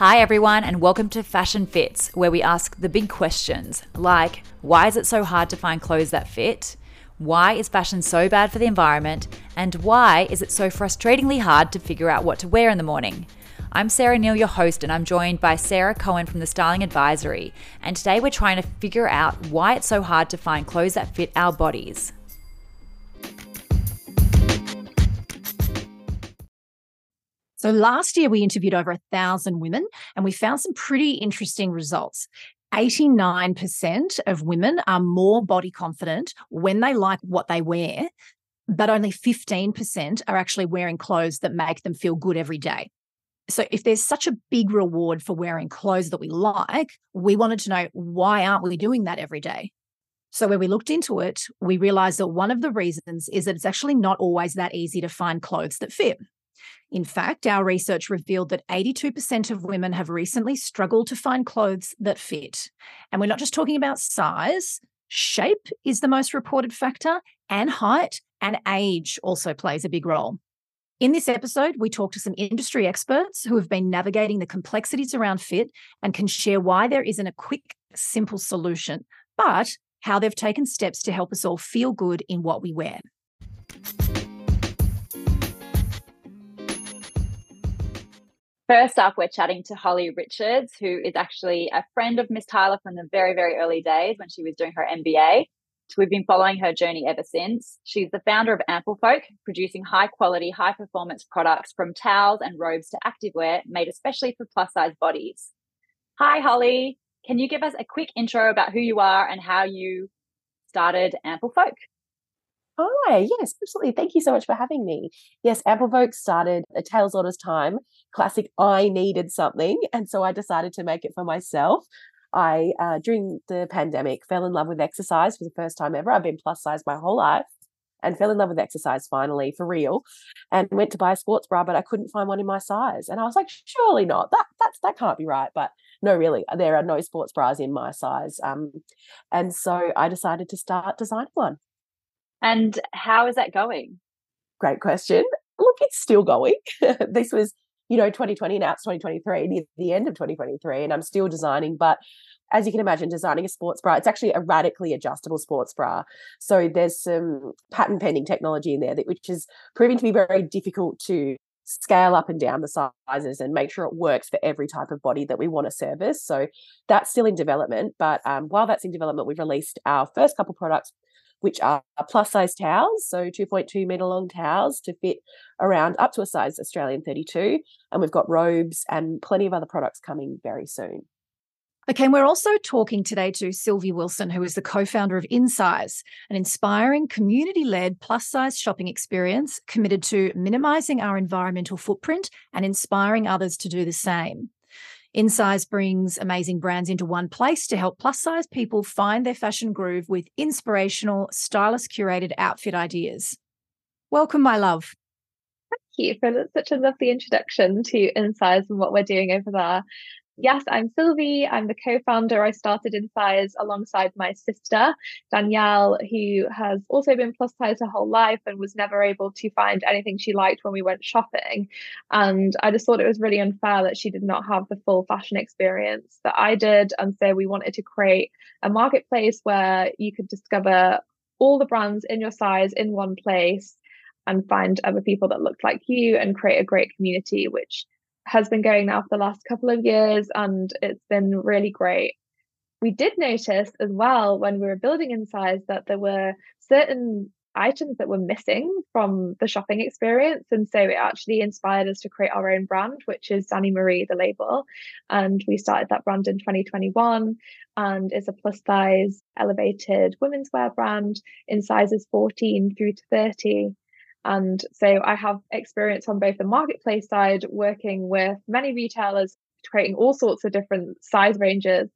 Hi, everyone, and welcome to Fashion Fits, where we ask the big questions like why is it so hard to find clothes that fit? Why is fashion so bad for the environment? And why is it so frustratingly hard to figure out what to wear in the morning? I'm Sarah Neal, your host, and I'm joined by Sarah Cohen from the Styling Advisory. And today we're trying to figure out why it's so hard to find clothes that fit our bodies. So last year, we interviewed over a thousand women and we found some pretty interesting results. 89% of women are more body confident when they like what they wear, but only 15% are actually wearing clothes that make them feel good every day. So, if there's such a big reward for wearing clothes that we like, we wanted to know why aren't we doing that every day? So, when we looked into it, we realized that one of the reasons is that it's actually not always that easy to find clothes that fit. In fact, our research revealed that 82% of women have recently struggled to find clothes that fit. And we're not just talking about size, shape is the most reported factor, and height and age also plays a big role. In this episode, we talk to some industry experts who have been navigating the complexities around fit and can share why there isn't a quick, simple solution, but how they've taken steps to help us all feel good in what we wear. First up, we're chatting to Holly Richards, who is actually a friend of Mys Tyler from the very, very early days when she was doing her MBA. So we've been following her journey ever since. She's the founder of Ample Folk, producing high quality, high performance products from towels and robes to activewear made especially for plus size bodies. Hi, Holly. Can you give us a quick intro about who you are and how you started Ample Folk? Hi, yes, absolutely. Thank you so much for having me. Yes, Ample Folk started a Tales Orders time, classic I needed something. And so I decided to make it for myself. I, uh, during the pandemic, fell in love with exercise for the first time ever. I've been plus size my whole life and fell in love with exercise finally for real and went to buy a sports bra but i couldn't find one in my size and i was like surely not that that's that can't be right but no really there are no sports bras in my size um, and so i decided to start designing one and how is that going? Great question. Look, it's still going. this was, you know, 2020, now it's 2023, near the end of 2023, and I'm still designing. But as you can imagine, designing a sports bra, it's actually a radically adjustable sports bra. So there's some patent pending technology in there that which is proving to be very difficult to scale up and down the sizes and make sure it works for every type of body that we want to service. So that's still in development. But um, while that's in development, we've released our first couple products which are plus size towels, so 2.2 meter long towels to fit around up to a size Australian 32. And we've got robes and plenty of other products coming very soon. Okay, and we're also talking today to Sylvie Wilson, who is the co founder of Insyze, an inspiring community led plus size shopping experience committed to minimizing our environmental footprint and inspiring others to do the same. Insyze brings amazing brands into one place to help plus size people find their fashion groove with inspirational, stylist curated outfit ideas. Welcome, my love. Thank you for such a lovely introduction to Insyze and what we're doing over there. Yes, I'm Sylvie. I'm the co founder. I started Insyze alongside my sister, Danielle, who has also been plus size her whole life and was never able to find anything she liked when we went shopping. And I just thought it was really unfair that she did not have the full fashion experience that I did. And so we wanted to create a marketplace where you could discover all the brands in your size in one place and find other people that looked like you and create a great community, which has been going now for the last couple of years and it's been really great. We did notice as well when we were building Insyze that there were certain items that were missing from the shopping experience. And so it actually inspired us to create our own brand, which is Dani Marie, the label. And we started that brand in 2021 and it's a plus size elevated women's wear brand in sizes 14 through to 30. And so I have experience on both the marketplace side, working with many retailers, creating all sorts of different size ranges,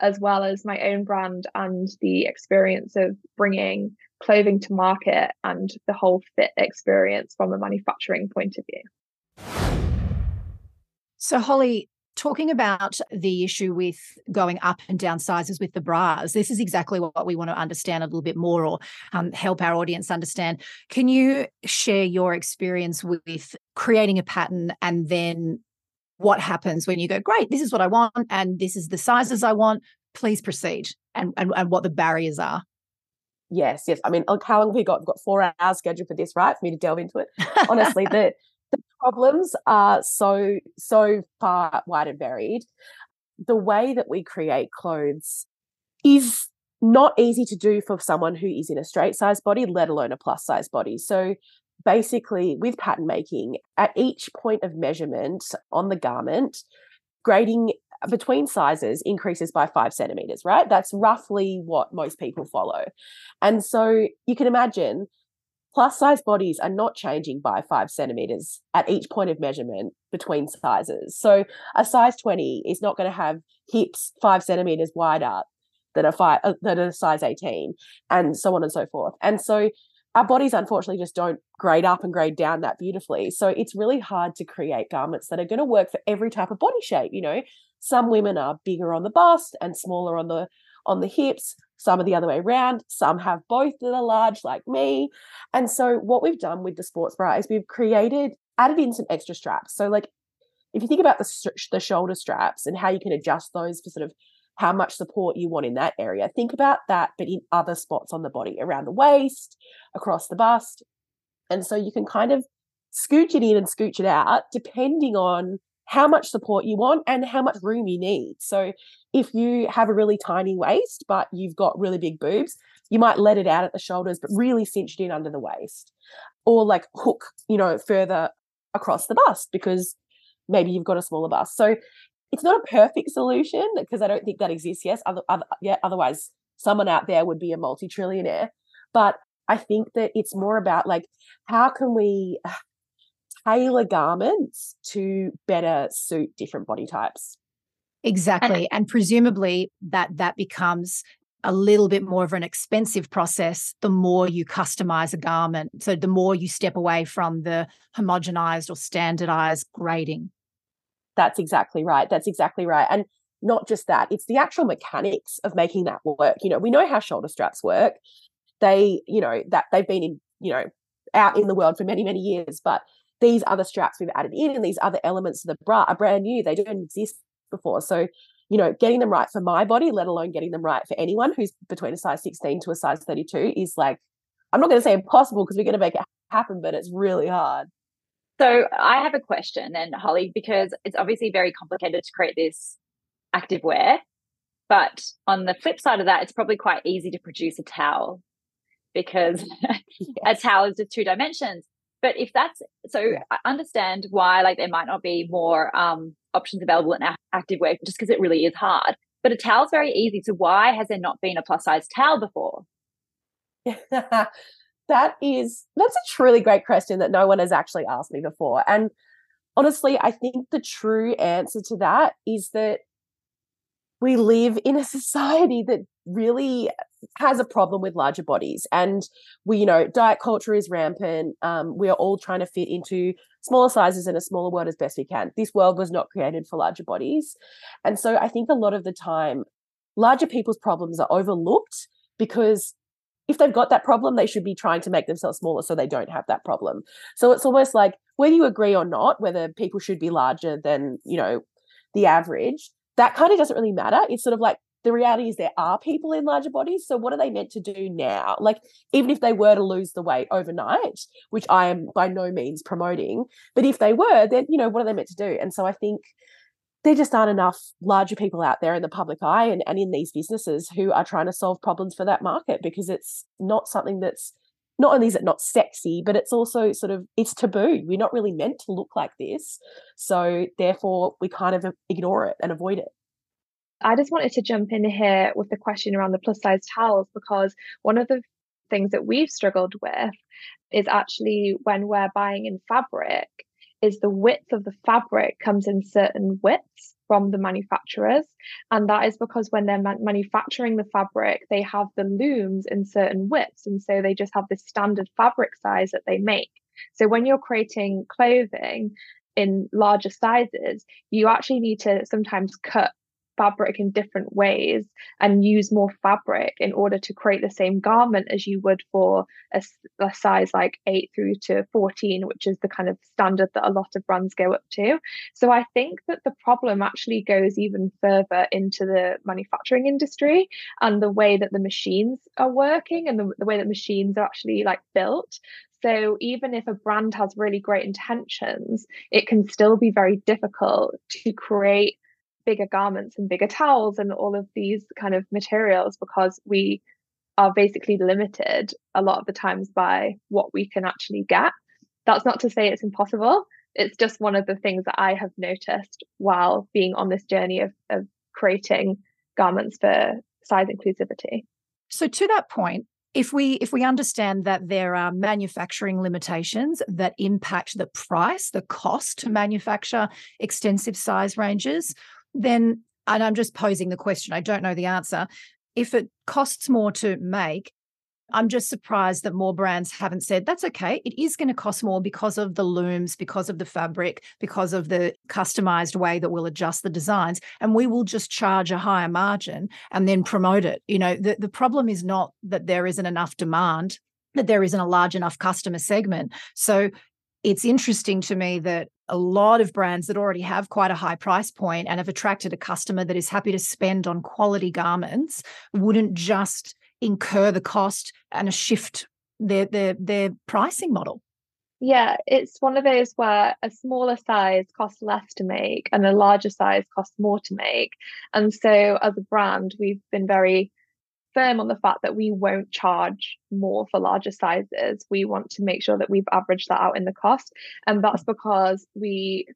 as well as my own brand and the experience of bringing clothing to market and the whole fit experience from a manufacturing point of view. So, Holly, talking about the issue with going up and down sizes with the bras, this is exactly what we want to understand a little bit more or um, help our audience understand. Can you share your experience with creating a pattern and then what happens when you go, great, this is what I want, and this is the sizes I want. Please proceed, and and, and what the barriers are. Yes, yes. I mean, look, how long have we got? We've got four hours scheduled for this, right? For me to delve into it. Honestly, the problems are so so far wide and varied. The way that we create clothes is not easy to do for someone who is in a straight size body, let alone a plus size body. So basically, with pattern making, at each point of measurement on the garment, grading between sizes increases by five centimeters, right? That's roughly what most people follow. And so you can imagine plus size bodies are not changing by five centimeters at each point of measurement between sizes. So a size 20 is not going to have hips five centimeters wider than a five uh, than a size 18 and so on and so forth. And so our bodies unfortunately just don't grade up and grade down that beautifully. So it's really hard to create garments that are going to work for every type of body shape you know? Some women are bigger on the bust and smaller on the on the hips some are the other way around some have both that are large like me and so what we've done with the sports bra is we've created added in some extra straps so like if you think about the, the shoulder straps and how you can adjust those for sort of how much support you want in that area. Think about that, but in other spots on the body, around the waist, across the bust. And so you can kind of scooch it in and scooch it out depending on how much support you want and how much room you need. So if you have a really tiny waist, but you've got really big boobs, you might let it out at the shoulders, but really cinched in under the waist. Or like hook, you know, further across the bust because maybe you've got a smaller bust. So it's not a perfect solution because I don't think that exists. Yes, other, other, yeah, otherwise someone out there would be a multi-trillionaire. But I think that it's more about like how can we tailor garments to better suit different body types. Exactly, and presumably that that becomes a little bit more of an expensive process the more you customize a garment. So the more you step away from the homogenized or standardized grading. That's exactly right. That's exactly right. And not just that, it's the actual mechanics of making that work. You know, we know how shoulder straps work. They, you know, that they've been in, you know, out in the world for many, many years, but these other straps we've added in and these other elements of the bra are brand new. They don't exist before. So, you know, getting them right for my body, let alone getting them right for anyone who's between a size 16 to a size 32 is like, I'm not going to say impossible because we're going to make it happen, but it's really hard. So I have a question, and Holly, because it's obviously very complicated to create this active wear. But on the flip side of that, it's probably quite easy to produce a towel because yes. a towel is just two dimensions. But if that's so, yeah. I understand why like there might not be more um, options available in active wear just because it really is hard. But a towel is very easy. So why has there not been a plus size towel before? that is that's a truly great question that no one has actually asked me before and honestly i think the true answer to that is that we live in a society that really has a problem with larger bodies. And we you know diet culture is rampant. Um, we are all trying to fit into smaller sizes in a smaller world as best we can. This world was not created for larger bodies. And so i think a lot of the time larger people's problems are overlooked because if they've got that problem, they should be trying to make themselves smaller so they don't have that problem. So it's almost like whether you agree or not, whether people should be larger than, you know, the average, that kind of doesn't really matter. It's sort of like the reality is there are people in larger bodies. So what are they meant to do now? Like, even if they were to lose the weight overnight, which I am by no means promoting, but if they were, then, you know, what are they meant to do? And so I think there just aren't enough larger people out there in the public eye and, and in these businesses who are trying to solve problems for that market because it's not something that's not only is it not sexy but it's also sort of it's taboo. We're not really meant to look like this. So therefore we kind of ignore it and avoid it. I just wanted to jump in here with the question around the plus size towels because one of the things that we've struggled with is actually when we're buying in fabric is the width of the fabric comes in certain widths from the manufacturers. And that is because when they're manufacturing the fabric, they have the looms in certain widths. And so they just have this standard fabric size that they make. So when you're creating clothing in larger sizes, you actually need to sometimes cut fabric in different ways and use more fabric in order to create the same garment as you would for a, a, size like 8 through to 14 which is the kind of standard that a lot of brands go up to. So i think that the problem actually goes even further into the manufacturing industry and the way that the machines are working and the, the way that machines are actually like built. So even if a brand has really great intentions, it can still be very difficult to create bigger garments and bigger towels and all of these kind of materials because we are basically limited a lot of the times by what we can actually get. That's not to say it's impossible. It's just one of the things that I have noticed while being on this journey of, of creating garments for size inclusivity. So to that point, if we if we understand that there are manufacturing limitations that impact the price the cost to manufacture extensive size ranges then, and I'm just posing the question, I don't know the answer. If it costs more to make, I'm just surprised that more brands haven't said that's okay. It is going to cost more because of the looms, because of the fabric, because of the customized way that we'll adjust the designs. And we will just charge a higher margin and then promote it. You know, the, the problem is not that there isn't enough demand, that there isn't a large enough customer segment. So it's interesting to me that a lot of brands that already have quite a high price point and have attracted a customer that is happy to spend on quality garments wouldn't just incur the cost and a shift their their their pricing model. Yeah, it's one of those where a smaller size costs less to make and a larger size costs more to make. And so as a brand, we've been very firm on the fact that we won't charge more for larger sizes. We want to make sure that we've averaged that out in the cost. And that's because we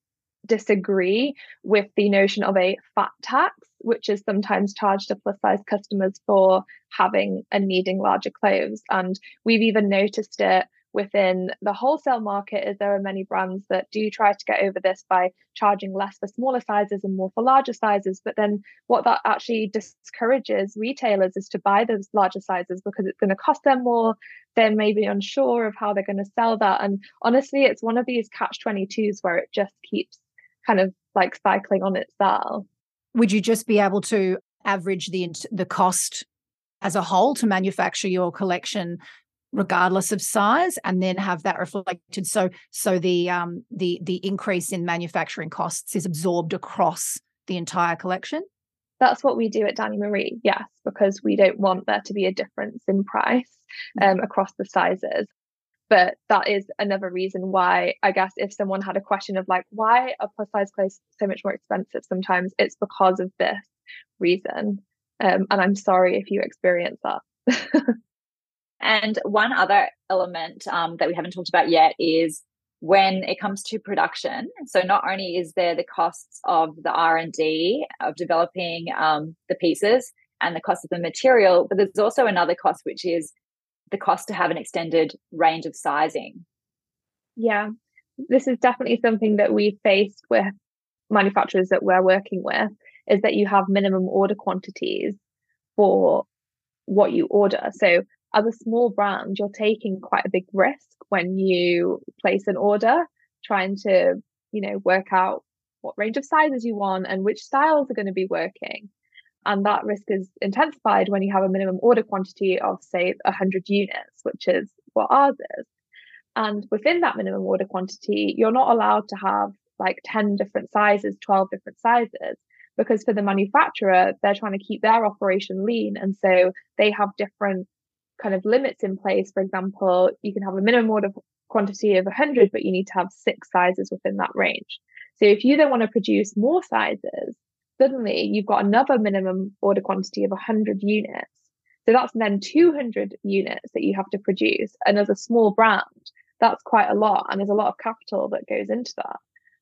disagree with the notion of a fat tax, which is sometimes charged to plus size customers for having and needing larger clothes. And we've even noticed it within the wholesale market is there are many brands that do try to get over this by charging less for smaller sizes and more for larger sizes but then what that actually discourages retailers is to buy those larger sizes because it's going to cost them more. They're maybe unsure of how they're going to sell that and honestly it's one of these catch 22s where it just keeps kind of like cycling on itself would you just be able to average the the cost as a whole to manufacture your collection regardless of size and then have that reflected. So so the um the the increase in manufacturing costs is absorbed across the entire collection? That's what we do at Dani Marie yes because we don't want there to be a difference in price mm. um, across the sizes. But that is another reason why i guess if someone had a question of like why are plus size clothes so much more expensive sometimes? It's because of this reason. Um, and i'm sorry if you experience that And one other element um, that we haven't talked about yet is when it comes to production. So not only is there the costs of the R and D of developing um, the pieces and the cost of the material, but there's also another cost which is the cost to have an extended range of sizing. Yeah, this is definitely something that we faced with manufacturers that we're working with is that you have minimum order quantities for what you order. So as a small brand, you're taking quite a big risk when you place an order, trying to, you know, work out what range of sizes you want and which styles are going to be working. And that risk is intensified when you have a minimum order quantity of, say, 100 units, which is what ours is. And within that minimum order quantity, you're not allowed to have like 10 different sizes, 12 different sizes, because for the manufacturer, they're trying to keep their operation lean. And so they have different kind of limits in place. For example, you can have a minimum order quantity of 100, but you need to have six sizes within that range. So if you then want to produce more sizes, suddenly you've got another minimum order quantity of 100 units. So that's then 200 units that you have to produce. And as a small brand, that's quite a lot. And there's a lot of capital that goes into that.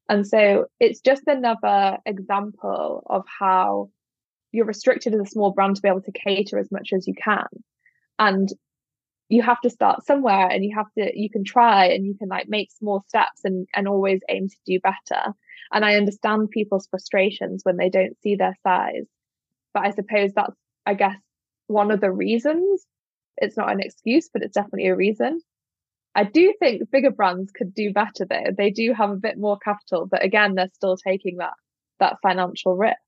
And so it's just another example of how you're restricted as a small brand to be able to cater as much as you can and you have to start somewhere and you have to you can try and you can like make small steps and and always aim to do better. And i understand people's frustrations when they don't see their size but i suppose that's i guess one of the reasons. It's not an excuse but it's definitely a reason. I do think bigger brands could do better though. They do have a bit more capital but again they're still taking that that financial risk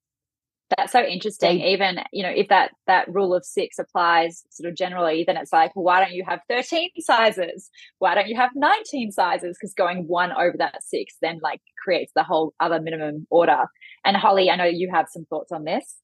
That's so interesting. They, Even, you know, if that that rule of six applies sort of generally, then it's like, well, why don't you have 13 sizes? Why don't you have 19 sizes? Because going one over that six then like creates the whole other minimum order. And Holly, I know you have some thoughts on this.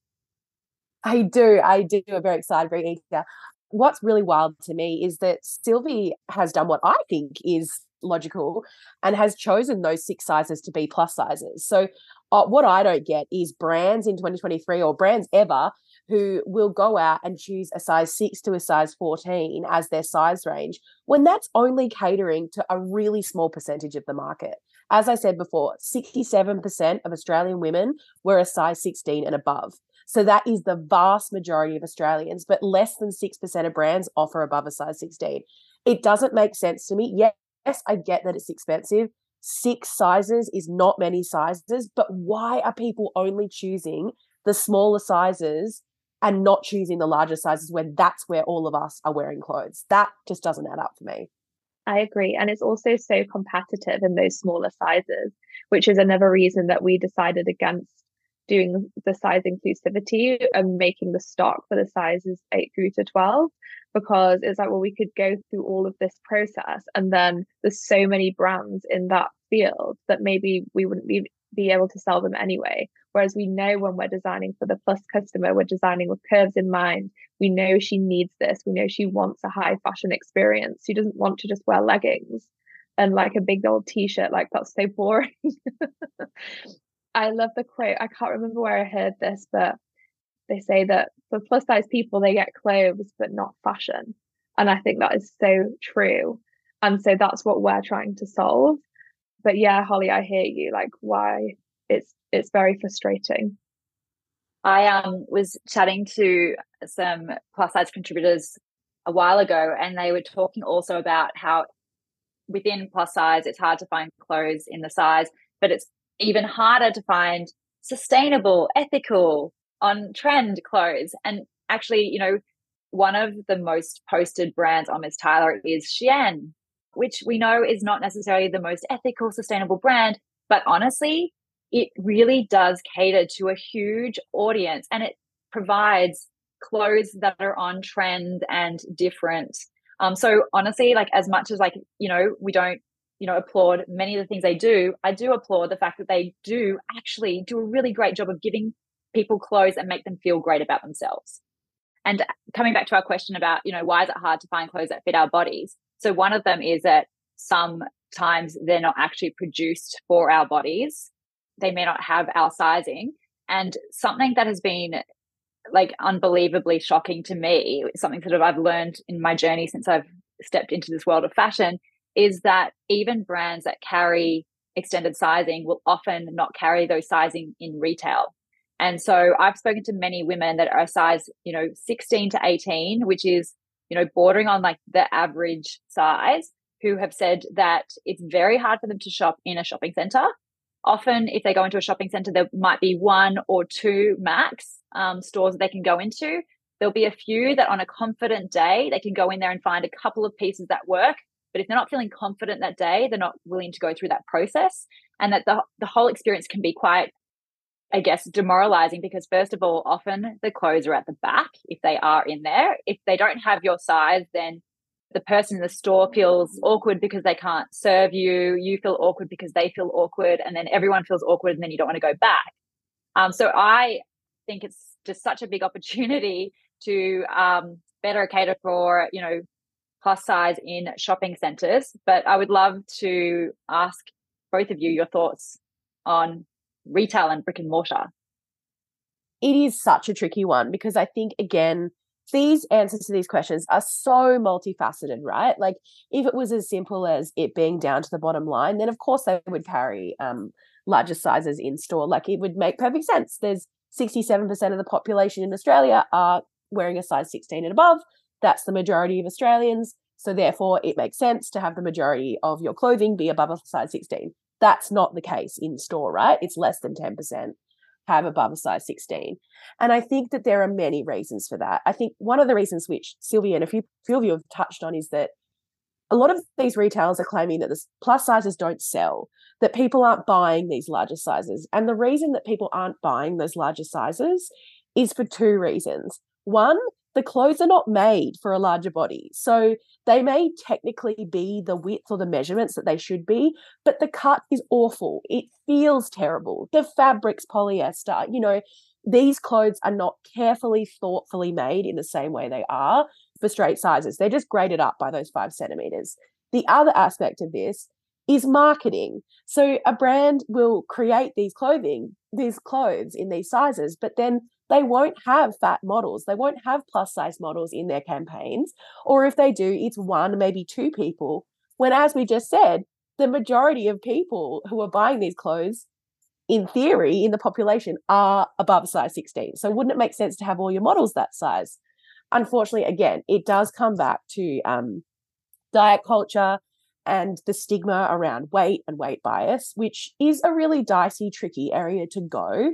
I do. I do. I'm very excited, very eager. What's really wild to me is that Sylvie has done what I think is logical and has chosen those six sizes to be plus sizes. So, uh, what I don't get is brands in 2023 or brands ever who will go out and choose a size six to a size 14 as their size range when that's only catering to a really small percentage of the market. As I said before, 67% of Australian women were a size 16 and above. So that is the vast majority of Australians, but less than 6% of brands offer above a size 16. It doesn't make sense to me. Yes, I get that it's expensive. Six sizes is not many sizes, but why are people only choosing the smaller sizes and not choosing the larger sizes when that's where all of us are wearing clothes? That just doesn't add up for me. I agree. And it's also so competitive in those smaller sizes, which is another reason that we decided against doing the size inclusivity and making the stock for the sizes 8 through to 12 because it's like well we could go through all of this process and then there's so many brands in that field that maybe we wouldn't be be able to sell them anyway. Whereas we know when we're designing for the plus customer we're designing with curves in mind. We know she needs this. We know she wants a high fashion experience. She doesn't want to just wear leggings and like a big old t-shirt like that's so boring. I love the quote. I can't remember where I heard this, but they say that for plus size people, they get clothes, but not fashion. And I think that is so true. And so that's what we're trying to solve. But yeah, Holly, I hear you. Like, why it's it's very frustrating. I um was chatting to some plus size contributors a while ago, and they were talking also about how within plus size it's hard to find clothes in the size, but it's even harder to find sustainable, ethical, on trend clothes. And actually, you know, one of the most posted brands on Mys Tyler is Shein, which we know is not necessarily the most ethical, sustainable brand, but honestly, it really does cater to a huge audience and it provides clothes that are on trend and different. Um, so honestly, like as much as like, you know, we don't you know applaud many of the things they do i do applaud the fact that they do actually do a really great job of giving people clothes and make them feel great about themselves. And uh, coming back to our question about you know why is it hard to find clothes that fit our bodies? So one of them is that sometimes they're not actually produced for our bodies. They may not have our sizing. And something that has been like unbelievably shocking to me something that i've learned in my journey since i've stepped into this world of fashion is that even brands that carry extended sizing will often not carry those sizing in retail. And so I've spoken to many women that are size, you know, 16 to 18, which is, you know, bordering on like the average size, who have said that it's very hard for them to shop in a shopping center. Often, if they go into a shopping center, there might be one or two max um, stores that they can go into. There'll be a few that on a confident day, they can go in there and find a couple of pieces that work but if they're not feeling confident that day, they're not willing to go through that process. And that the, the whole experience can be quite, I guess, demoralizing because, first of all, often the clothes are at the back if they are in there. If they don't have your size, then the person in the store feels awkward because they can't serve you. You feel awkward because they feel awkward. And then everyone feels awkward and then you don't want to go back. Um, so I think it's just such a big opportunity to um, better cater for, you know, plus size in shopping centres. But I would love to ask both of you your thoughts on retail and brick and mortar. It is such a tricky one because I think, again, these answers to these questions are so multifaceted, right? Like, if it was as simple as it being down to the bottom line, then of course they would carry um, larger sizes in store. Like, it would make perfect sense. There's 67% of the population in Australia are wearing a size 16 and above. That's the majority of Australians. So therefore, it makes sense to have the majority of your clothing be above a size 16. That's not the case in store, right? It's less than 10% have above a size 16. And I think that there are many reasons for that. I think one of the reasons which Sylvia and a few, few of you have touched on is that a lot of these retailers are claiming that the plus sizes don't sell, that people aren't buying these larger sizes. And the reason that people aren't buying those larger sizes is for two reasons. One, the clothes are not made for a larger body. So they may technically be the width or the measurements that they should be, but the cut is awful. It feels terrible. The fabric's polyester. You know, these clothes are not carefully, thoughtfully made in the same way they are for straight sizes. They're just graded up by those five centimeters. The other aspect of this is marketing. So a brand will create these clothing, these clothes in these sizes, but then they won't have fat models. They won't have plus size models in their campaigns. Or if they do, it's one, maybe two people. When, as we just said, the majority of people who are buying these clothes, in theory, in the population, are above size 16. So wouldn't it make sense to have all your models that size? Unfortunately, again, it does come back to um, diet culture and the stigma around weight and weight bias, which is a really dicey, tricky area to go,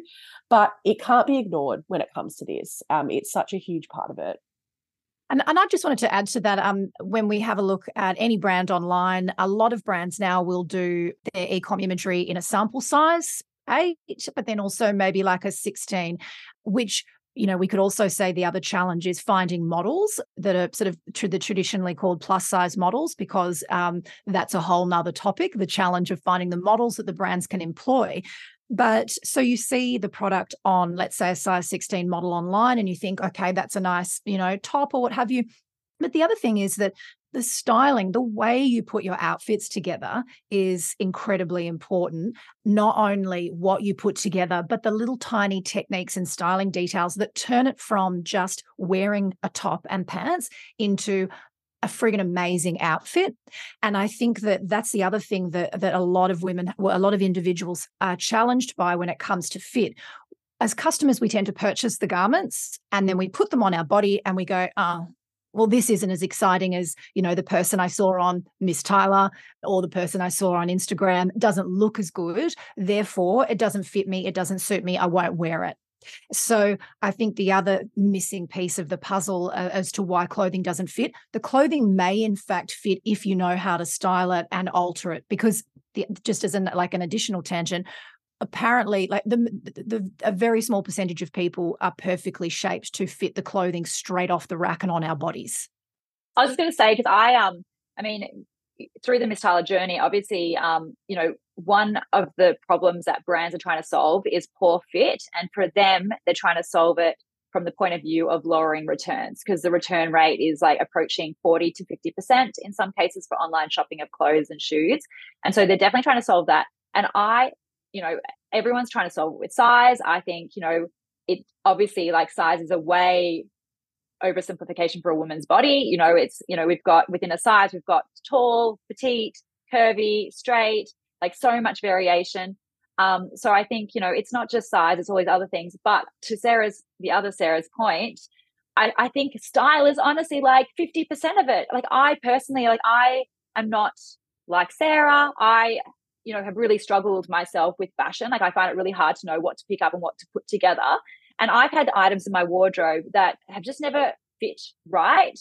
but it can't be ignored when it comes to this. Um, it's such a huge part of it. And, and I just wanted to add to that. Um, when we have a look at any brand online, a lot of brands now will do their e-com imagery in a sample size eight, but then also maybe like a 16, which you know, we could also say the other challenge is finding models that are sort of to the traditionally called plus size models, because um, that's a whole nother topic. The challenge of finding the models that the brands can employ. But so you see the product on, let's say, a size 16 model online, and you think, okay, that's a nice, you know, top or what have you. But the other thing is that the styling, the way you put your outfits together is incredibly important. Not only what you put together, but the little tiny techniques and styling details that turn it from just wearing a top and pants into a friggin' amazing outfit. And I think that that's the other thing that that a lot of women, well, a lot of individuals are challenged by when it comes to fit. As customers, we tend to purchase the garments and then we put them on our body and we go, oh, well, this isn't as exciting as, you know, the person I saw on Mys Tyler or the person I saw on Instagram doesn't look as good. Therefore, it doesn't fit me. It doesn't suit me. I won't wear it. So I think the other missing piece of the puzzle uh, as to why clothing doesn't fit, the clothing may in fact fit if you know how to style it and alter it. Because the, just as an like an additional tangent, apparently like the, the a very small percentage of people are perfectly shaped to fit the clothing straight off the rack and on our bodies i was going to say because i um i mean through the Mys Tyler journey obviously um you know one of the problems that brands are trying to solve is poor fit and for them they're trying to solve it from the point of view of lowering returns because the return rate is like approaching 40 to 50% in some cases for online shopping of clothes and shoes. And so they're definitely trying to solve that. And I you know, everyone's trying to solve it with size. I think, you know, it obviously like size is a way oversimplification for a woman's body. You know, it's, you know, we've got within a size, we've got tall, petite, curvy, straight, like so much variation. Um, so I think, you know, it's not just size, it's all these other things. But to Sarah's, the other Sarah's point, I, I think style is honestly like 50% of it. Like I personally, like I am not like Sarah. I you know have really struggled myself with fashion like i find it really hard to know what to pick up and what to put together. And i've had items in my wardrobe that have just never fit right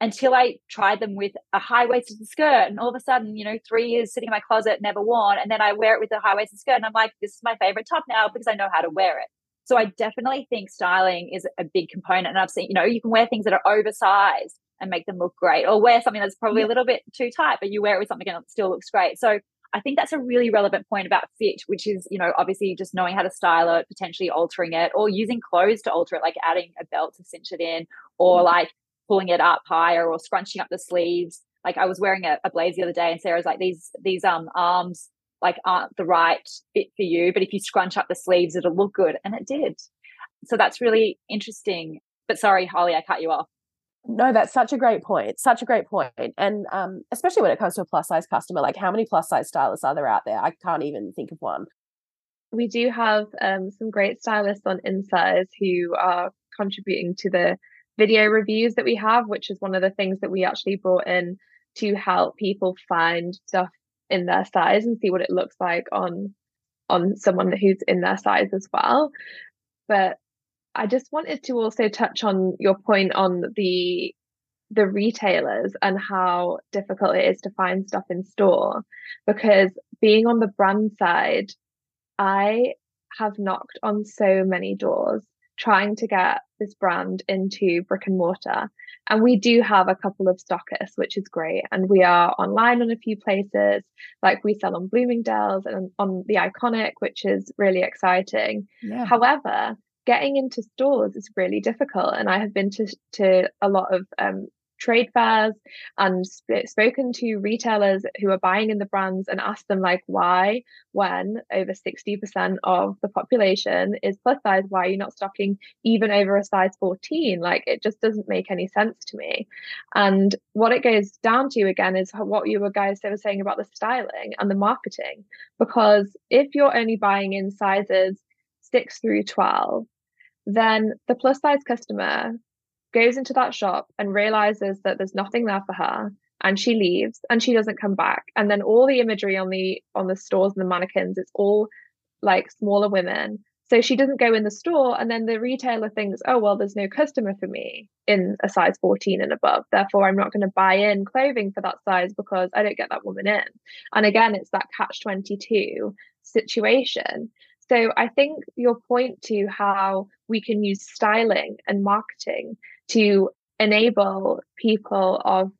until i tried them with a high-waisted skirt. And all of a sudden you know three years sitting in my closet never worn and then i wear it with a high-waisted skirt and i'm like this is my favorite top now because i know how to wear it. So i definitely think styling is a big component and i've seen you know you can wear things that are oversized and make them look great or wear something that's probably a little bit too tight but you wear it with something and it still looks great. So I think that's a really relevant point about fit, which is, you know, obviously just knowing how to style it, potentially altering it, or using clothes to alter it, like adding a belt to cinch it in, or mm. like pulling it up higher or scrunching up the sleeves. Like I was wearing a, a blazer the other day and Sarah's like, these these um arms like aren't the right fit for you, but if you scrunch up the sleeves, it'll look good. And it did. So that's really interesting. But sorry, Holly, I cut you off. No, that's such a great point. Such a great point. And um, especially when it comes to a plus size customer, like how many plus size stylists are there out there? I can't even think of one. We do have um, some great stylists on Insyze who are contributing to the video reviews that we have, which is one of the things that we actually brought in to help people find stuff in their size and see what it looks like on on someone who's in their size as well. But I just wanted to also touch on your point on the the retailers and how difficult it is to find stuff in store because being on the brand side, I have knocked on so many doors trying to get this brand into brick and mortar. And we do have a couple of stockists, which is great. And we are online on a few places, like we sell on Bloomingdale's and on the Iconic, which is really exciting. Yeah. However, getting into stores is really difficult. And I have been to, to a lot of um, trade fairs and sp- spoken to retailers who are buying in the brands and asked them like why when over 60% of the population is plus size why are you not stocking even over a size 14 like it just doesn't make any sense to me and what it goes down to again is what you were guys were saying about the styling and the marketing because if you're only buying in sizes 6 through 12 then the plus size customer goes into that shop and realizes that there's nothing there for her and she leaves and she doesn't come back. And then all the imagery on the on the stores and the mannequins it's all like smaller women. So she doesn't go in the store and then the retailer thinks oh well there's no customer for me in a size 14 and above. Therefore i'm not going to buy in clothing for that size because i don't get that woman in. And again it's that catch 22 situation so i think your point to how we can use styling and marketing to enable people of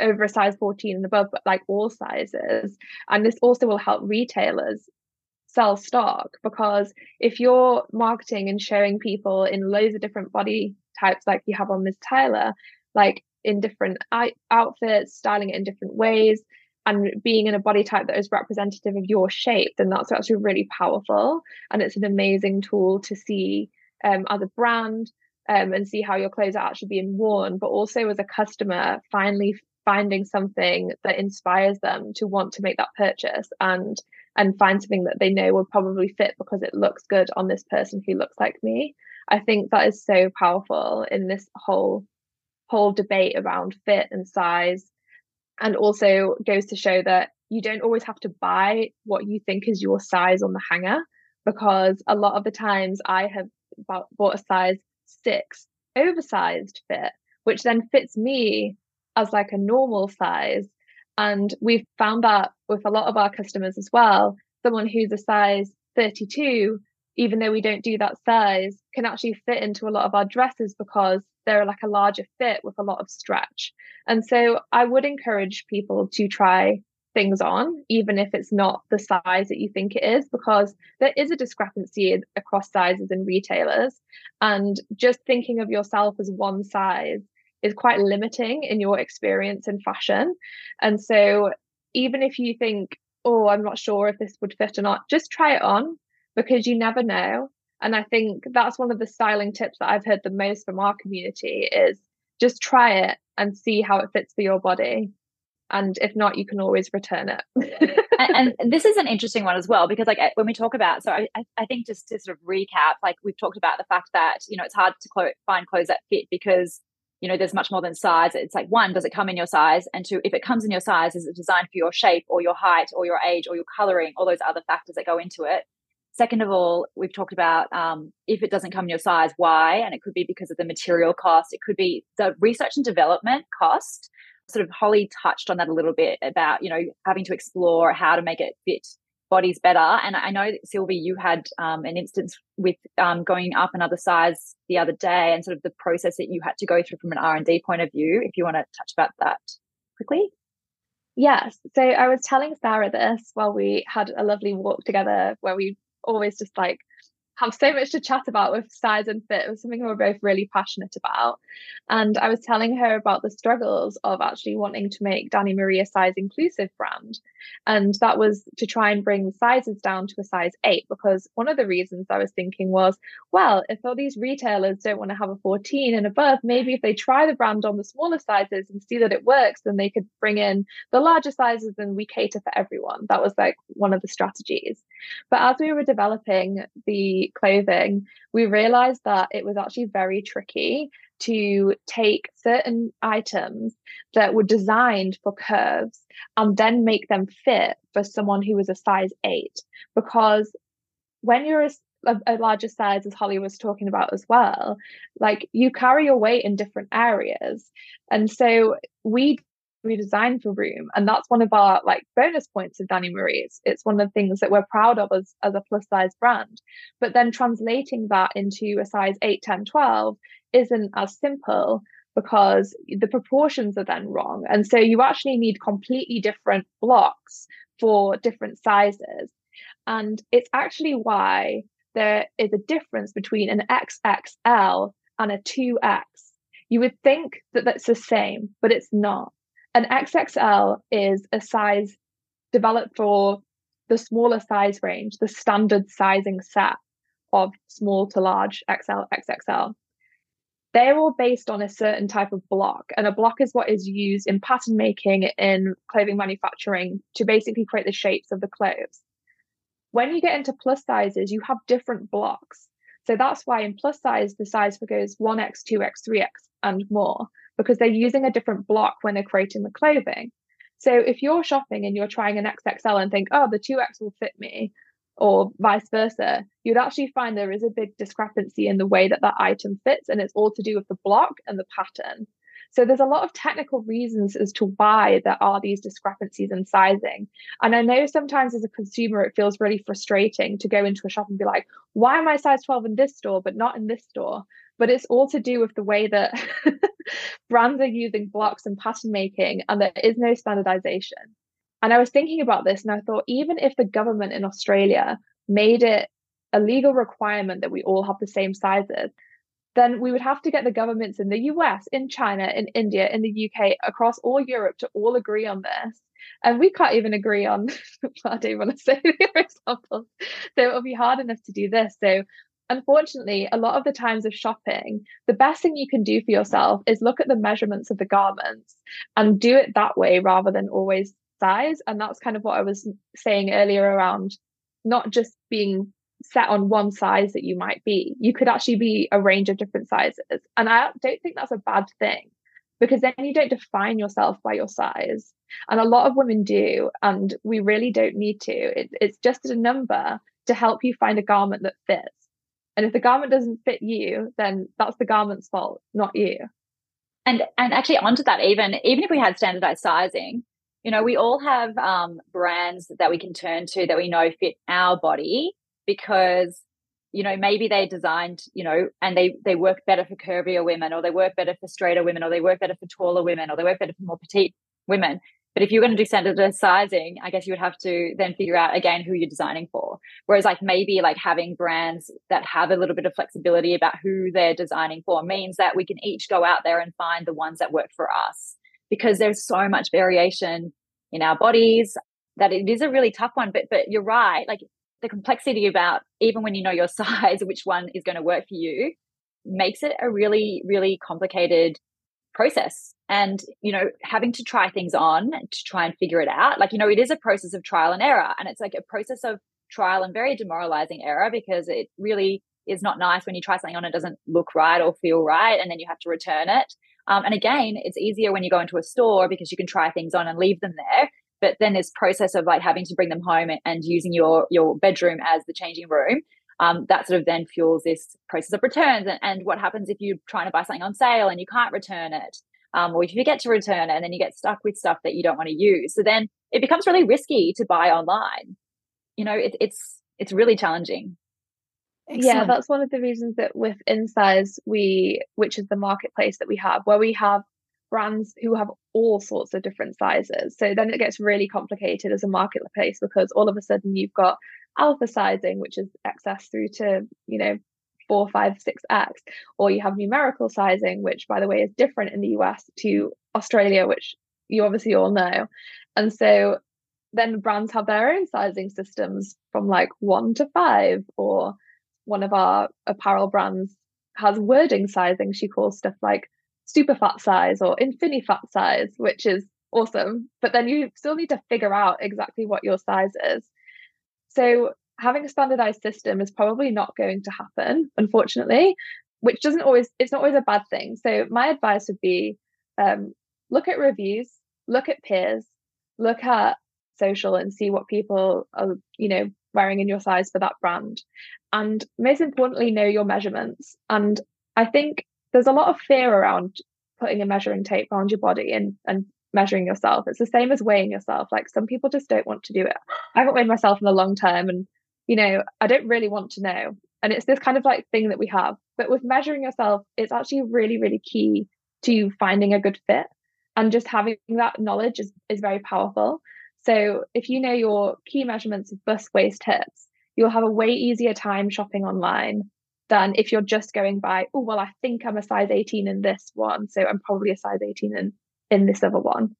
over a size 14 and above, but like all sizes. And this also will help retailers sell stock because if you're marketing and showing people in loads of different body types, like you have on Mys Tyler, like in different outfits, styling it in different ways, and being in a body type that is representative of your shape, then that's actually really powerful. And it's an amazing tool to see um, as a brand um, and see how your clothes are actually being worn, but also as a customer, finally finding something that inspires them to want to make that purchase and and find something that they know will probably fit because it looks good on this person who looks like me. I think that is so powerful in this whole whole debate around fit and size and also goes to show that you don't always have to buy what you think is your size on the hanger because a lot of the times I have bought a size six oversized fit, which then fits me as like a normal size. And we've found that with a lot of our customers as well. Someone who's a size 32, even though we don't do that size, can actually fit into a lot of our dresses because they're like a larger fit with a lot of stretch. And so I would encourage people to try things on, even if it's not the size that you think it is, because there is a discrepancy across sizes in retailers. And just thinking of yourself as one size is quite limiting in your experience in fashion. And so, even if you think, oh, I'm not sure if this would fit or not, just try it on because you never know. And I think that's one of the styling tips that I've heard the most from our community is just try it and see how it fits for your body. And if not you can always return it. And, and, this is an interesting one as well because like when we talk about so I, I think just to sort of recap like we've talked about the fact that you know it's hard to clo- find clothes that fit because you know there's much more than size. It's like one does it come in your size? And two if it comes in your size is it designed for your shape or your height or your age or your coloring all those other factors that go into it second of all we've talked about um, if it doesn't come in your size why and it could be because of the material cost it could be the research and development cost sort of Holly touched on that a little bit about, you know, having to explore how to make it fit bodies better. And I know, Sylvie, you had um, an instance with um, going up another size the other day and sort of the process that you had to go through from an R&D point of view. If you want to touch about that quickly. Yes. So I was telling Sarah this while we had a lovely walk together where we always just like have so much to chat about with size and fit. It was something we were both really passionate about. And I was telling her about the struggles of actually wanting to make Danny Maria size inclusive brand. And that was to try and bring the sizes down to a size eight, because one of the reasons I was thinking was, well, if all these retailers don't want to have a 14 and above, maybe if they try the brand on the smaller sizes and see that it works, then they could bring in the larger sizes and we cater for everyone. That was like one of the strategies. But as we were developing the clothing, we realized that it was actually very tricky to take certain items that were designed for curves and then make them fit for someone who was a size eight. Because when you're a, a, a, larger size, as Holly was talking about as well, like you carry your weight in different areas. And so we redesign for room. And that's one of our like bonus points of Dani Marie's. It's one of the things that we're proud of as, as a plus size brand. But then translating that into a size 8, 10, 12 isn't as simple because the proportions are then wrong. And so you actually need completely different blocks for different sizes. And it's actually why there is a difference between an XXL and a 2X. You would think that that's the same, but it's not. An XXL is a size developed for the smaller size range, the standard sizing set of small to large XL, XXL. They're all based on a certain type of block, and a block is what is used in pattern making in clothing manufacturing to basically create the shapes of the clothes. When you get into plus sizes, you have different blocks. So that's why in plus size, the size goes 1x, 2x, 3x, and more, because they're using a different block when they're creating the clothing. So if you're shopping and you're trying an XXL and think, oh, the 2X will fit me, or vice versa, you'd actually find there is a big discrepancy in the way that that item fits. And it's all to do with the block and the pattern. So there's a lot of technical reasons as to why there are these discrepancies in sizing. And I know sometimes as a consumer, it feels really frustrating to go into a shop and be like, why am I size 12 in this store, but not in this store? But it's all to do with the way that brands are using blocks and pattern making, and there is no standardization. And I was thinking about this and I thought, even if the government in Australia made it a legal requirement that we all have the same sizes, then we would have to get the governments in the US, in China, in India, in the UK, across all Europe to all agree on this. And we can't even agree on, I don't want to say the examples. So it'll be hard enough to do this. So unfortunately, a lot of the times of shopping, the best thing you can do for yourself is look at the measurements of the garments and do it that way rather than always size. And that's kind of what I was saying earlier around not just being set on one size that you might be. You could actually be a range of different sizes. And I don't think that's a bad thing because then you don't define yourself by your size. And a lot of women do. And we really don't need to. It, it's just a number to help you find a garment that fits. And if the garment doesn't fit you, then that's the garment's fault, not you. And and actually onto that, even even if we had standardized sizing, you know, we all have um, brands that we can turn to that we know fit our body because you know maybe they designed you know and they they work better for curvier women or they work better for straighter women or they work better for taller women or they work better for more petite women but if you're going to do standardized sizing i guess you would have to then figure out again who you're designing for. Whereas like maybe like having brands that have a little bit of flexibility about who they're designing for means that we can each go out there and find the ones that work for us. Because there's so much variation in our bodies that it is a really tough one. But but you're right like the complexity about even when you know your size, which one is going to work for you, makes it a really, really complicated process. And, you know, having to try things on to try and figure it out. Like, you know, it is a process of trial and error. And it's like a process of trial and very demoralizing error because it really is not nice when you try something on it doesn't look right or feel right. And then you have to return it. Um, and again, it's easier when you go into a store because you can try things on and leave them there but then this process of like having to bring them home and using your your bedroom as the changing room um, that sort of then fuels this process of returns and, and, what happens if you're trying to buy something on sale and you can't return it um, or if you forget to return it and then you get stuck with stuff that you don't want to use so then it becomes really risky to buy online you know it, it's it's really challenging Excellent. Yeah, that's one of the reasons that with Insyze, we, which is the marketplace that we have, where we have brands who have all sorts of different sizes. So then it gets really complicated as a marketplace because all of a sudden you've got alpha sizing, which is XS through to, you know, four, five, six X, or you have numerical sizing, which by the way is different in the US to Australia, which you obviously all know. And so then brands have their own sizing systems from like one to five, or one of our apparel brands has wording sizing. She calls stuff like super fat size or infini fat size, which is awesome. But then you still need to figure out exactly what your size is. So having a standardized system is probably not going to happen, unfortunately, which doesn't always, it's not always a bad thing. So my advice would be um, look at reviews, look at peers, look at social and see what people are, you know, wearing in your size for that brand. And most importantly, know your measurements. And I think there's a lot of fear around putting a measuring tape around your body and, and measuring yourself. It's the same as weighing yourself. Like some people just don't want to do it. I haven't weighed myself in a long time and, you know, I don't really want to know. And it's this kind of like thing that we have. But with measuring yourself, it's actually really, really key to finding a good fit. And just having that knowledge is, is very powerful. So if you know your key measurements of bust, waist, hips, you'll have a way easier time shopping online than if you're just going by, oh, well, I think I'm a size 18 in this one. So I'm probably a size 18 in, in this other one.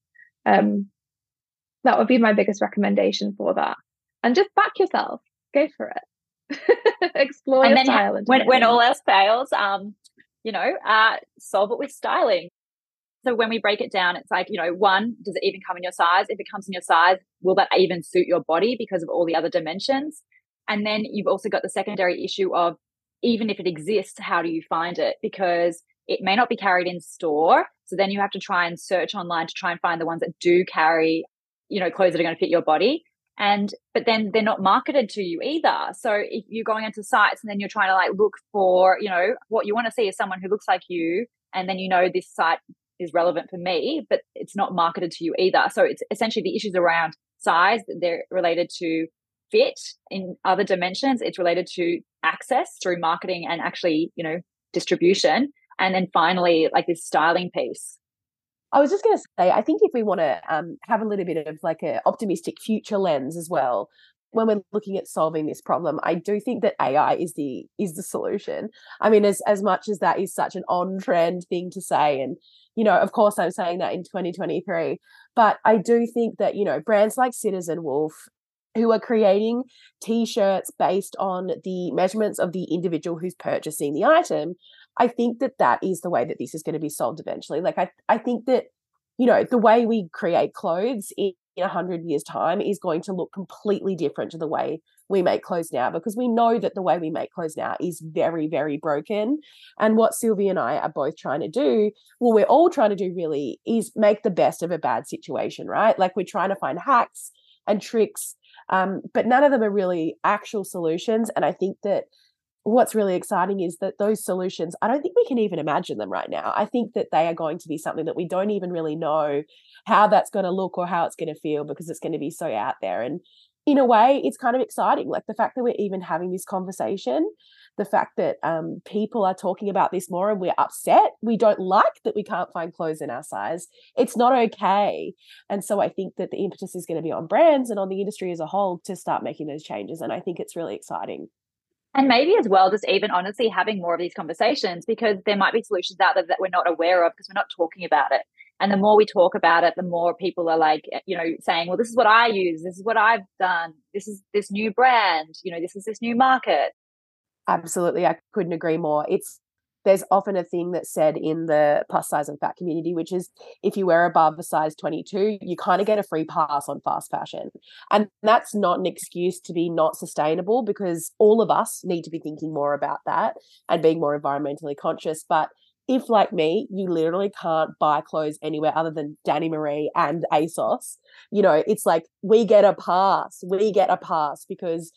Um, that would be my biggest recommendation for that. And just back yourself, go for it. Explore and your style. when, when all else fails, um, you know, uh, solve it with styling. So when we break it down, it's like, you know, one, does it even come in your size? If it comes in your size, will that even suit your body because of all the other dimensions? And then you've also got the secondary issue of even if it exists, how do you find it? Because it may not be carried in store. So then you have to try and search online to try and find the ones that do carry, you know, clothes that are going to fit your body. And, but then they're not marketed to you either. So if you're going into sites and then you're trying to like look for, you know, what you want to see is someone who looks like you. And then you know this site is relevant for me, but it's not marketed to you either. So it's essentially the issues around size, that they're related to fit in other dimensions. It's related to access through marketing and actually, you know, distribution. And then finally, like this styling piece. I was just going to say, I think if we want to um, have a little bit of like an optimistic future lens as well, when we're looking at solving this problem, I do think that AI is the is the solution. I mean, as as much as that is such an on trend thing to say, and you know, of course, I'm saying that in 2023, but I do think that you know brands like Citizen Wolf who are creating t-shirts based on the measurements of the individual who's purchasing the item i think that that is the way that this is going to be sold eventually. Like i i think that you know the way we create clothes in, in 100 years time is going to look completely different to the way we make clothes now because we know that the way we make clothes now is very very broken. And what sylvie and i are both trying to do well we're all trying to do really is make the best of a bad situation right? Like we're trying to find hacks and tricks um, but none of them are really actual solutions. And I think that what's really exciting is that those solutions, I don't think we can even imagine them right now. I think that they are going to be something that we don't even really know how that's going to look or how it's going to feel because it's going to be so out there. And in a way, it's kind of exciting. Like the fact that we're even having this conversation the fact that um, people are talking about this more and we're upset. We don't like that we can't find clothes in our size. It's not okay. And so I think that the impetus is going to be on brands and on the industry as a whole to start making those changes. And I think it's really exciting. And maybe as well, just even honestly having more of these conversations because there might be solutions out there that we're not aware of because we're not talking about it. And the more we talk about it, the more people are like, eh, you know, saying, well, this is what I use. This is what I've done. This is this new brand. You know, this is this new market. Absolutely. I couldn't agree more. It's there's often a thing that's said in the plus size and fat community, which is if you wear above a size 22, you kind of get a free pass on fast fashion. And that's not an excuse to be not sustainable because all of us need to be thinking more about that and being more environmentally conscious. But if, like me, you literally can't buy clothes anywhere other than Dani Marie and ASOS, you know, it's like we get a pass. We get a pass because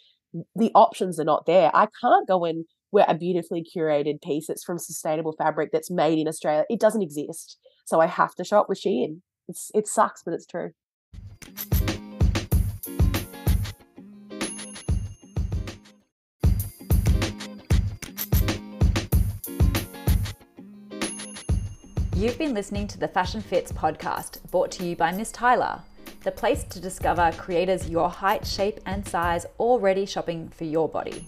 the options are not there. I can't go and wear a beautifully curated piece that's from sustainable fabric that's made in Australia. It doesn't exist. So I have to shop with Shein. It's it sucks, but it's true. You've been listening to the Fashion Fits podcast, brought to you by Mys Tyler the place to discover creators your height, shape, and size already shopping for your body.